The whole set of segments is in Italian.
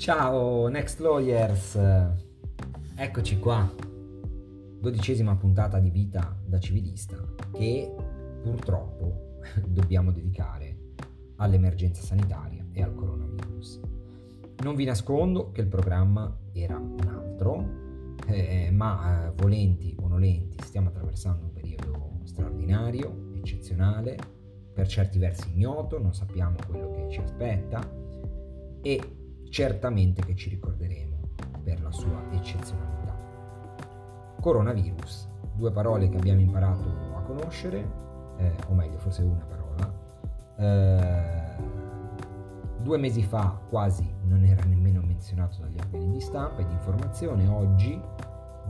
Ciao Next Lawyers, eccoci qua, dodicesima puntata di vita da civilista che purtroppo dobbiamo dedicare all'emergenza sanitaria e al coronavirus. Non vi nascondo che il programma era un altro, eh, ma eh, volenti o nolenti stiamo attraversando un periodo straordinario, eccezionale, per certi versi ignoto, non sappiamo quello che ci aspetta e certamente che ci ricorderemo per la sua eccezionalità. Coronavirus, due parole che abbiamo imparato a conoscere, eh, o meglio forse una parola. Eh, due mesi fa quasi non era nemmeno menzionato dagli organi di stampa e di informazione, oggi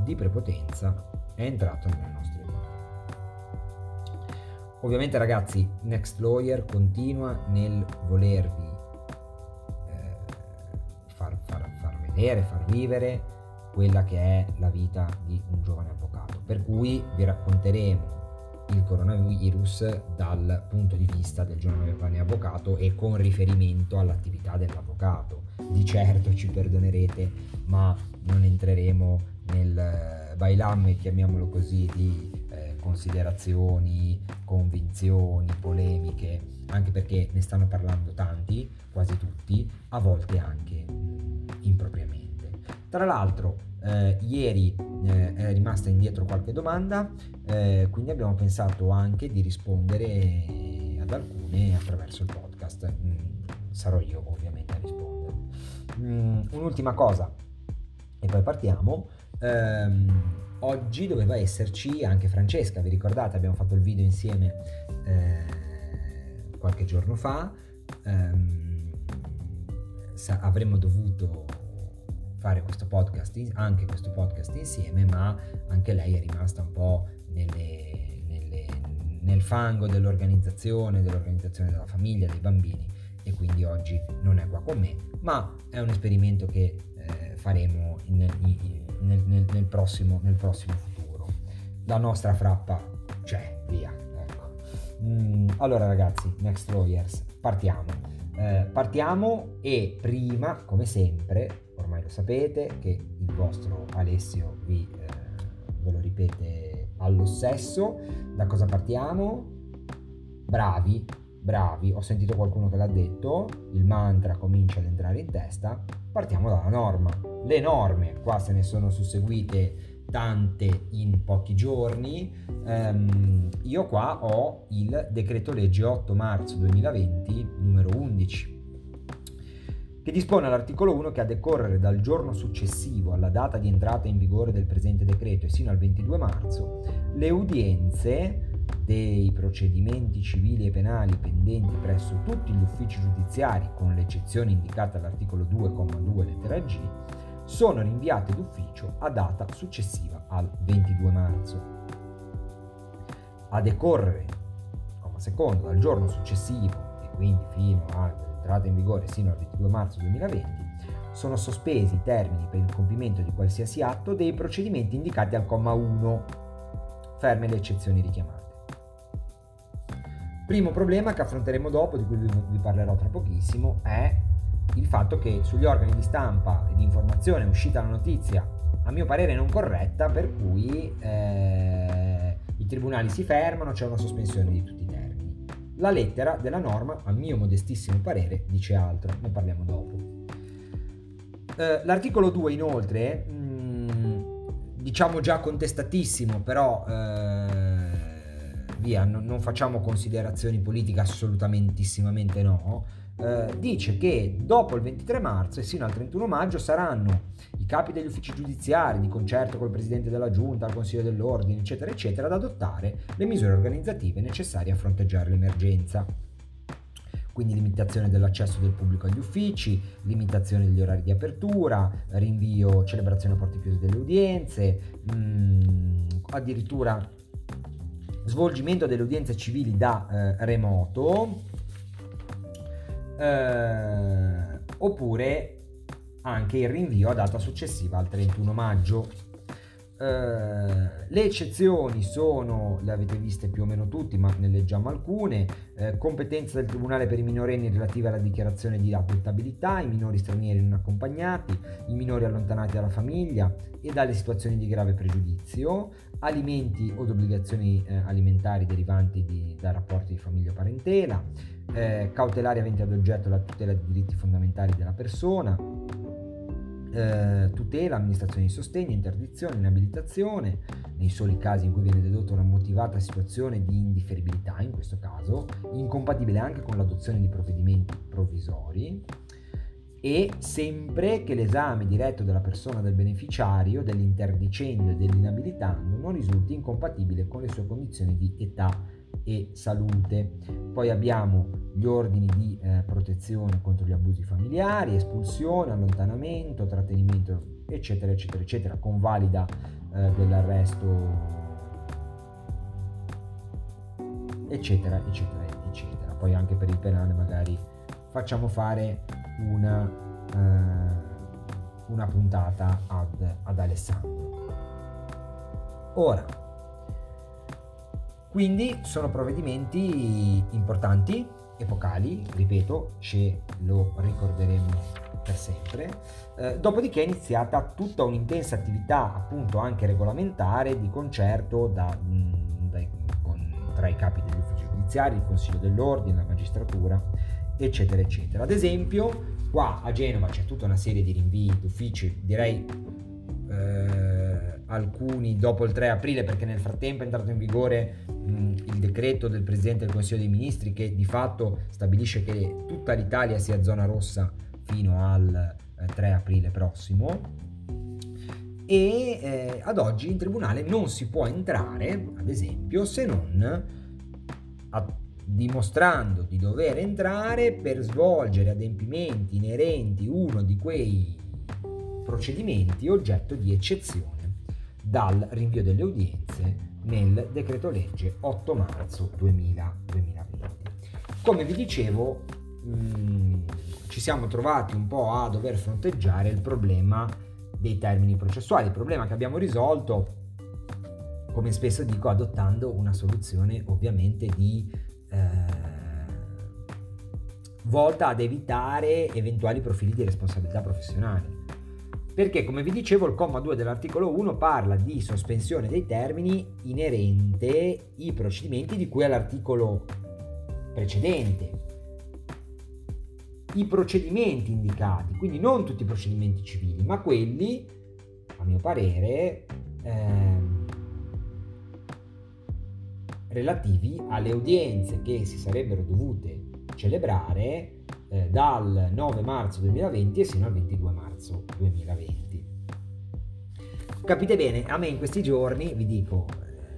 di prepotenza è entrato nelle nostre vite. Ovviamente ragazzi, Next Lawyer continua nel volervi vedere, far vivere quella che è la vita di un giovane avvocato. Per cui vi racconteremo il coronavirus dal punto di vista del giovane avvocato e con riferimento all'attività dell'avvocato. Di certo ci perdonerete, ma non entreremo nel bailamme, chiamiamolo così, di eh, considerazioni, convinzioni, polemiche, anche perché ne stanno parlando tanti, quasi tutti, a volte anche impropriamente. Tra l'altro, eh, ieri eh, è rimasta indietro qualche domanda, eh, quindi abbiamo pensato anche di rispondere ad alcune attraverso il podcast. Mm, sarò io ovviamente a rispondere. Mm, un'ultima cosa, e poi partiamo. Ehm, oggi doveva esserci anche Francesca, vi ricordate? Abbiamo fatto il video insieme eh, qualche giorno fa. Ehm, avremmo dovuto fare questo podcast, anche questo podcast insieme, ma anche lei è rimasta un po' nelle, nelle, nel fango dell'organizzazione, dell'organizzazione della famiglia, dei bambini e quindi oggi non è qua con me, ma è un esperimento che eh, faremo nel, nel, nel, nel, prossimo, nel prossimo futuro. La nostra frappa c'è, via. Ecco. Mm, allora ragazzi, Next Lawyers, partiamo. Eh, partiamo e prima, come sempre, ormai lo sapete, che il vostro Alessio vi, eh, ve lo ripete all'ossesso, da cosa partiamo? Bravi, bravi, ho sentito qualcuno che l'ha detto, il mantra comincia ad entrare in testa, partiamo dalla norma. Le norme, qua se ne sono susseguite tante in pochi giorni. Um, io qua ho il decreto legge 8 marzo 2020 numero 11 che dispone all'articolo 1 che a decorrere dal giorno successivo alla data di entrata in vigore del presente decreto e sino al 22 marzo, le udienze dei procedimenti civili e penali pendenti presso tutti gli uffici giudiziari, con l'eccezione indicata all'articolo 2,2 lettera G, sono rinviate d'ufficio a data successiva al 22 marzo. A decorrere, comma secondo, dal giorno successivo e quindi fino all'entrata in vigore sino al 22 marzo 2020, sono sospesi i termini per il compimento di qualsiasi atto dei procedimenti indicati al comma 1, ferme le eccezioni richiamate. Primo problema che affronteremo dopo, di cui vi parlerò tra pochissimo, è il fatto che sugli organi di stampa e di informazione è uscita la notizia, a mio parere non corretta, per cui eh, i tribunali si fermano, c'è una sospensione di tutti i. La lettera della norma, a mio modestissimo parere, dice altro, ne parliamo dopo. Eh, l'articolo 2 inoltre, mh, mm, diciamo già contestatissimo, però... Eh, via, non, non facciamo considerazioni politiche assolutamentissimamente no, eh, dice che dopo il 23 marzo e sino al 31 maggio saranno i capi degli uffici giudiziari, di concerto col Presidente della Giunta, il Consiglio dell'Ordine, eccetera, eccetera, ad adottare le misure organizzative necessarie a fronteggiare l'emergenza. Quindi limitazione dell'accesso del pubblico agli uffici, limitazione degli orari di apertura, rinvio, celebrazione a porte chiuse delle udienze, mh, mm, addirittura svolgimento delle udienze civili da eh, remoto, eh, oppure anche il rinvio a data successiva al 31 maggio. Uh, le eccezioni sono, le avete viste più o meno tutti, ma ne leggiamo alcune. Uh, competenza del Tribunale per i minorenni relative alla dichiarazione di adottabilità, i minori stranieri non accompagnati, i minori allontanati dalla famiglia e dalle situazioni di grave pregiudizio, alimenti o obbligazioni uh, alimentari derivanti di, da rapporti di famiglia o parentela, cautelari aventi ad oggetto la tutela dei diritti fondamentali della persona, eh, tutela, amministrazione di sostegno, interdizione, inabilitazione, nei soli casi in cui viene dedotta una motivata situazione di indifferibilità, in questo caso, incompatibile anche con l'adozione di provvedimenti provvisori, e sempre che l'esame diretto della persona del beneficiario dell'interdicendo e dell'inabilitando non risulti incompatibile con le sue condizioni di età e salute. Poi abbiamo gli ordini di eh, protezione contro gli abusi familiari, espulsione, allontanamento, trattenimento, eccetera, eccetera, eccetera, convalida eh, dell'arresto, eccetera, eccetera, eccetera. Poi anche per il penale magari facciamo fare una, eh, una puntata ad, ad Alessandro. Ora, quindi sono provvedimenti importanti, epocali, ripeto, ce lo ricorderemo per sempre. Eh, dopodiché è iniziata tutta un'intensa attività, appunto anche regolamentare, di concerto da, mh, mm, con, tra i capi degli uffici giudiziari, il Consiglio dell'Ordine, la magistratura, eccetera, eccetera. Ad esempio, qua a Genova c'è tutta una serie di rinvii d'uffici, direi eh, alcuni dopo il 3 aprile, perché nel frattempo è entrato in vigore mh, il decreto del Presidente del Consiglio dei Ministri che di fatto stabilisce che tutta l'Italia sia zona rossa fino al eh, 3 aprile prossimo. E eh, ad oggi in tribunale non si può entrare, ad esempio, se non a, dimostrando di dover entrare per svolgere adempimenti inerenti uno di quei procedimenti oggetto di eccezione dal rinvio delle udienze nel decreto legge 8 marzo 2000, 2020. Come vi dicevo, mh, mm, ci siamo trovati un po' a dover fronteggiare il problema dei termini processuali, il problema che abbiamo risolto, come spesso dico, adottando una soluzione ovviamente di eh, volta ad evitare eventuali profili di responsabilità professionale perché come vi dicevo il comma 2 dell'articolo 1 parla di sospensione dei termini inerente ai procedimenti di cui all'articolo precedente. I procedimenti indicati, quindi non tutti i procedimenti civili, ma quelli, a mio parere, ehm, relativi alle udienze che si sarebbero dovute celebrare eh, dal 9 marzo 2020 e sino al 22 marzo 2020. Capite bene, a me in questi giorni, vi dico,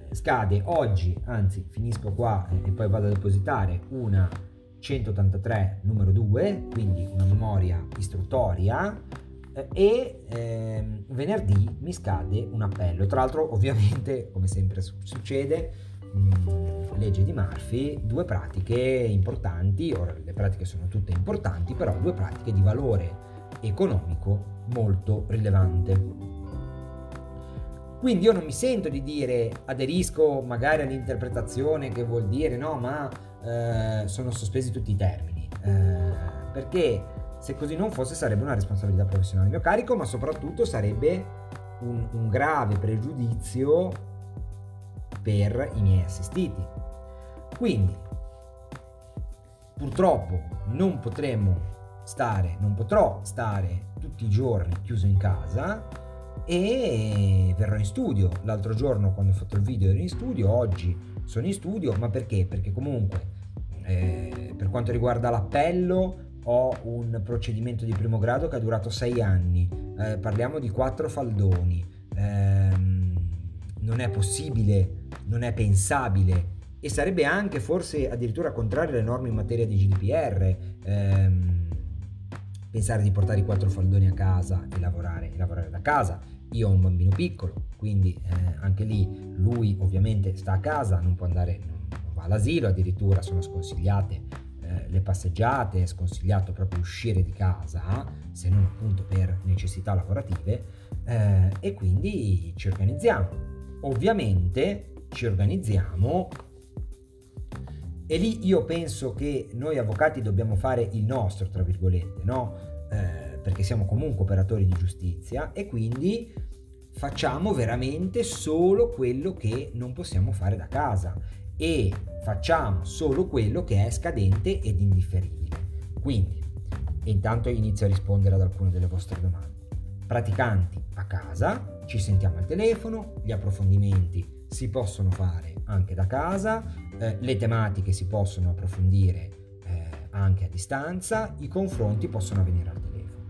eh, scade oggi, anzi finisco qua e poi vado a depositare una 183 numero 2, quindi una memoria istruttoria eh, e eh, venerdì mi scade un appello. Tra l'altro ovviamente, come sempre succede, mh, legge di Murphy, due pratiche importanti, ora le pratiche sono tutte importanti, però due pratiche di valore economico molto rilevante. Quindi io non mi sento di dire aderisco magari all'interpretazione che vuol dire no, ma eh, sono sospesi tutti i termini, eh, perché se così non fosse sarebbe una responsabilità professionale a mio carico, ma soprattutto sarebbe un, un grave pregiudizio per i miei assistiti. Quindi, purtroppo non potremo stare, non potrò stare tutti i giorni chiuso in casa e verrò in studio. L'altro giorno quando ho fatto il video ero in studio, oggi sono in studio, ma perché? Perché comunque eh, per quanto riguarda l'appello ho un procedimento di primo grado che ha durato sei anni, eh, parliamo di quattro faldoni, eh, non è possibile non è pensabile e sarebbe anche forse addirittura contrario alle norme in materia di GDPR ehm, pensare di portare i quattro faldoni a casa e lavorare, e lavorare da casa. Io ho un bambino piccolo, quindi eh, anche lì lui ovviamente sta a casa, non può andare, non va all'asilo, addirittura sono sconsigliate eh, le passeggiate, è sconsigliato proprio uscire di casa, se non appunto per necessità lavorative, eh, e quindi ci organizziamo. Ovviamente ci organizziamo e lì io penso che noi avvocati dobbiamo fare il nostro, tra virgolette, no? Eh, perché siamo comunque operatori di giustizia e quindi facciamo veramente solo quello che non possiamo fare da casa e facciamo solo quello che è scadente ed indifferibile. Quindi, intanto inizio a rispondere ad alcune delle vostre domande. Praticanti a casa, ci sentiamo al telefono, gli approfondimenti si possono fare anche da casa, eh, le tematiche si possono approfondire eh, anche a distanza, i confronti possono avvenire al telefono.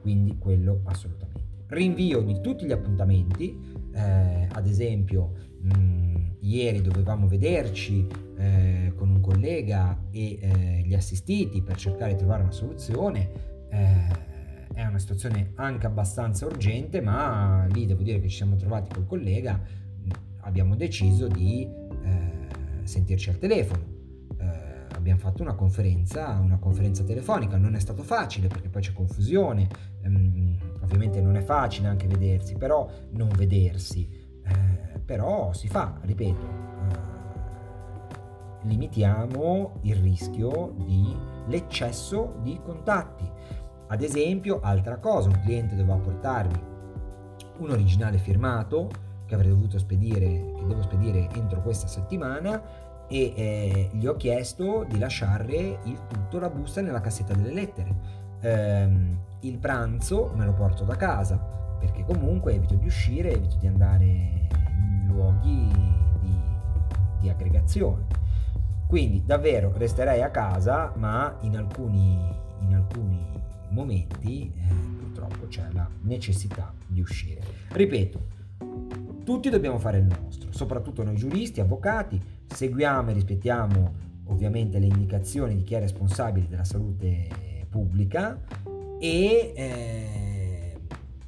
Quindi quello assolutamente. Rinvio di tutti gli appuntamenti, eh, ad esempio mh, mm, ieri dovevamo vederci eh, con un collega e eh, gli assistiti per cercare di trovare una soluzione. Eh, è una situazione anche abbastanza urgente, ma lì devo dire che ci siamo trovati col collega, abbiamo deciso di eh, sentirci al telefono. Eh, abbiamo fatto una conferenza, una conferenza telefonica, non è stato facile perché poi c'è confusione, ehm, ovviamente non è facile anche vedersi, però non vedersi, eh, però si fa, ripeto, eh, limitiamo il rischio di l'eccesso di contatti. Ad esempio, altra cosa, un cliente doveva portarmi un originale firmato che avrei dovuto spedire, che devo spedire entro questa settimana e eh, gli ho chiesto di lasciare il tutto, la busta nella cassetta delle lettere. Ehm, il pranzo me lo porto da casa perché comunque evito di uscire, evito di andare in luoghi di, di aggregazione. Quindi davvero resterei a casa, ma in alcuni, in alcuni momenti eh, purtroppo c'è la necessità di uscire. Ripeto, tutti dobbiamo fare il nostro, soprattutto noi giuristi, avvocati, seguiamo e rispettiamo ovviamente le indicazioni di chi è responsabile della salute pubblica e eh,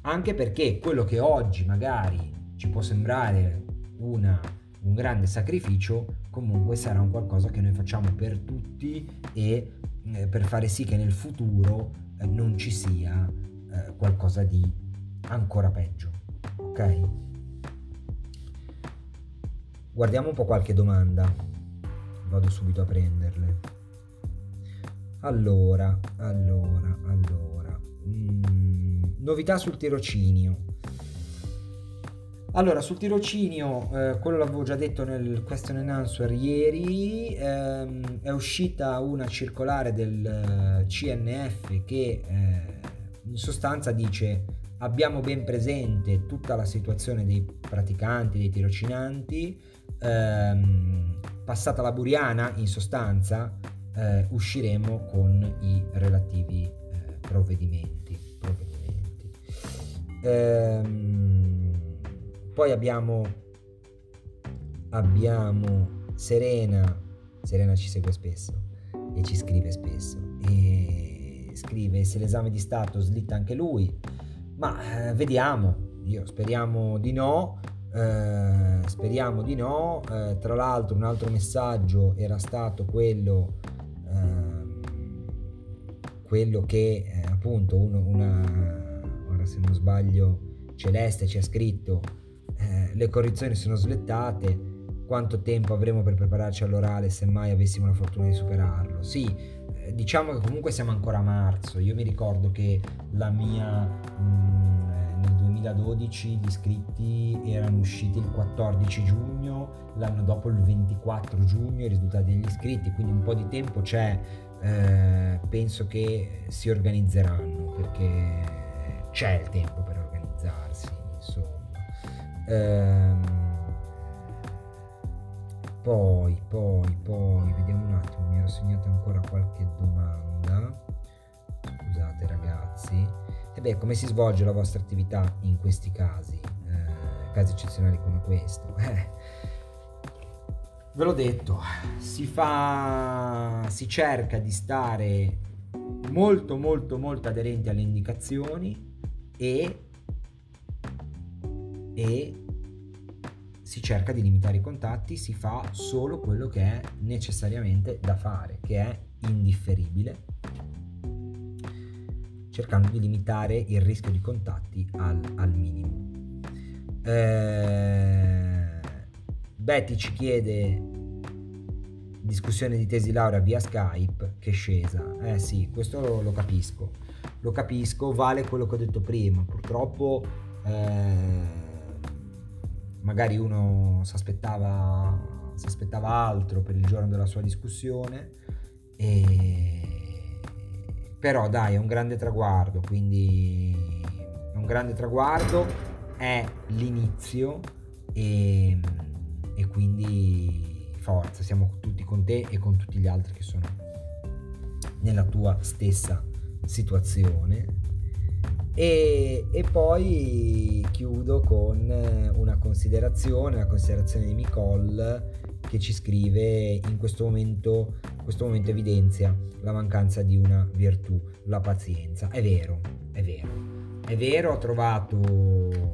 anche perché quello che oggi magari ci può sembrare una, un grande sacrificio comunque sarà un qualcosa che noi facciamo per tutti e eh, per fare sì che nel futuro eh, non ci sia eh, qualcosa di ancora peggio ok? Guardiamo un po' qualche domanda. Vado subito a prenderle. Allora, allora, allora. Mm, novità sul tirocinio. Allora, sul tirocinio, eh, quello l'avevo già detto nel question and answer ieri, ehm, è uscita una circolare del eh, CNF che eh, in sostanza dice abbiamo ben presente tutta la situazione dei praticanti, dei tirocinanti, ehm, passata la Buriana, in sostanza, eh, usciremo con i relativi eh, provvedimenti. provvedimenti. Ehm, poi abbiamo, abbiamo Serena, Serena ci segue spesso e ci scrive spesso e scrive se l'esame di Stato slitta anche lui, ma eh, vediamo, io speriamo di no, eh, speriamo di no. Eh, tra l'altro un altro messaggio era stato quello, ehm, quello che eh, appunto uno, una, ora se non sbaglio, Celeste ci ha scritto eh, le correzioni sono slettate, quanto tempo avremo per prepararci all'orale se mai avessimo la fortuna di superarlo? Sì, diciamo che comunque siamo ancora a marzo, io mi ricordo che la mia... Mh, 2012 gli iscritti erano usciti il 14 giugno, l'anno dopo il 24 giugno i risultati degli iscritti, quindi un po' di tempo c'è, eh, penso che si organizzeranno perché c'è il tempo per organizzarsi, insomma. Ehm, poi, poi, poi, vediamo un attimo, mi ero segnato ancora qualche domanda. Scusate ragazzi. E beh, come si svolge la vostra attività in questi casi, eh, casi eccezionali come questo? Eh, ve l'ho detto, si fa, si cerca di stare molto molto molto aderenti alle indicazioni e, e si cerca di limitare i contatti, si fa solo quello che è necessariamente da fare, che è indifferibile, cercando di limitare il rischio di contatti al, al minimo. Eh, Betty ci chiede discussione di tesi laurea via Skype che scesa. Eh sì, questo lo, lo capisco. Lo capisco, vale quello che ho detto prima. Purtroppo eh, magari uno si aspettava, si aspettava altro per il giorno della sua discussione, e... però dai è un grande traguardo, quindi è un grande traguardo, è l'inizio e, e quindi forza, siamo tutti con te e con tutti gli altri che sono nella tua stessa situazione. E, e, poi chiudo con una considerazione, la considerazione di Nicole che ci scrive in questo momento, questo momento evidenzia la mancanza di una virtù, la pazienza. È vero, è vero. È vero, ho trovato,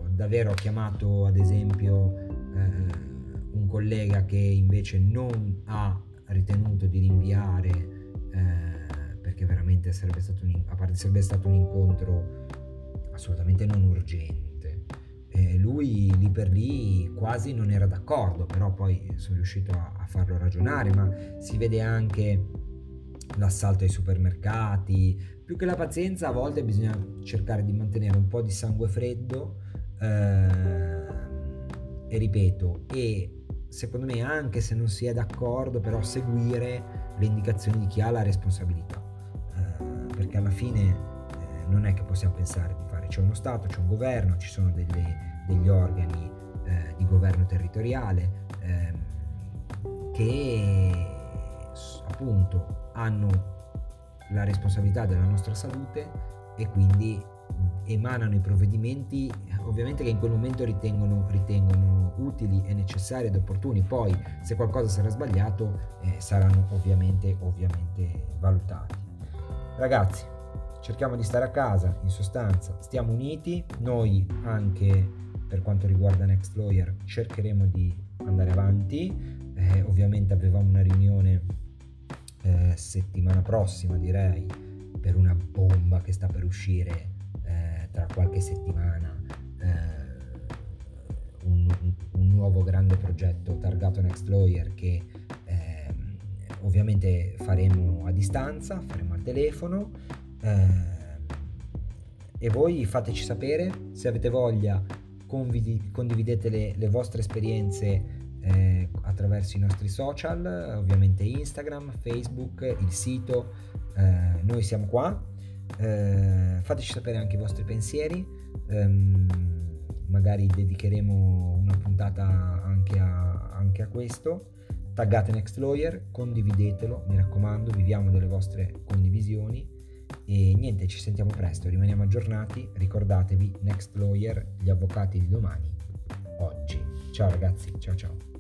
davvero ho chiamato ad esempio eh, un collega che invece non ha ritenuto di rinviare eh, perché veramente sarebbe stato un, sarebbe stato un incontro assolutamente non urgente. Eh, lui lì per lì quasi non era d'accordo, però poi sono riuscito a, a farlo ragionare, ma si vede anche l'assalto ai supermercati, più che la pazienza a volte bisogna cercare di mantenere un po' di sangue freddo eh, e ripeto, e secondo me anche se non si è d'accordo, però seguire le indicazioni di chi ha la responsabilità, eh, perché alla fine non è che possiamo pensare di c'è uno Stato, c'è un governo, ci sono delle, degli organi eh, di governo territoriale ehm, che appunto hanno la responsabilità della nostra salute e quindi emanano i provvedimenti ovviamente che in quel momento ritengono, ritengono utili e necessari ed opportuni. Poi se qualcosa sarà sbagliato eh, saranno ovviamente, ovviamente valutati. Ragazzi cerchiamo di stare a casa, in sostanza. Stiamo uniti, noi anche per quanto riguarda Next Lawyer cercheremo di andare avanti, eh, ovviamente avevamo una riunione eh, settimana prossima direi per una bomba che sta per uscire eh, tra qualche settimana, eh, un, un, nuovo grande progetto targato Next Lawyer che ehm, ovviamente faremo a distanza, faremo al telefono e voi fateci sapere se avete voglia, convidi- condividete le, le, vostre esperienze eh, attraverso i nostri social, ovviamente Instagram, Facebook, il sito, eh, noi siamo qua. Eh, fateci sapere anche i vostri pensieri, ehm, magari dedicheremo una puntata anche a, anche a questo. Taggate Next Lawyer, condividetelo, mi raccomando, viviamo delle vostre condivisioni e niente, ci sentiamo presto, rimaniamo aggiornati, ricordatevi Next Lawyer, gli avvocati di domani, oggi. Ciao ragazzi, ciao ciao.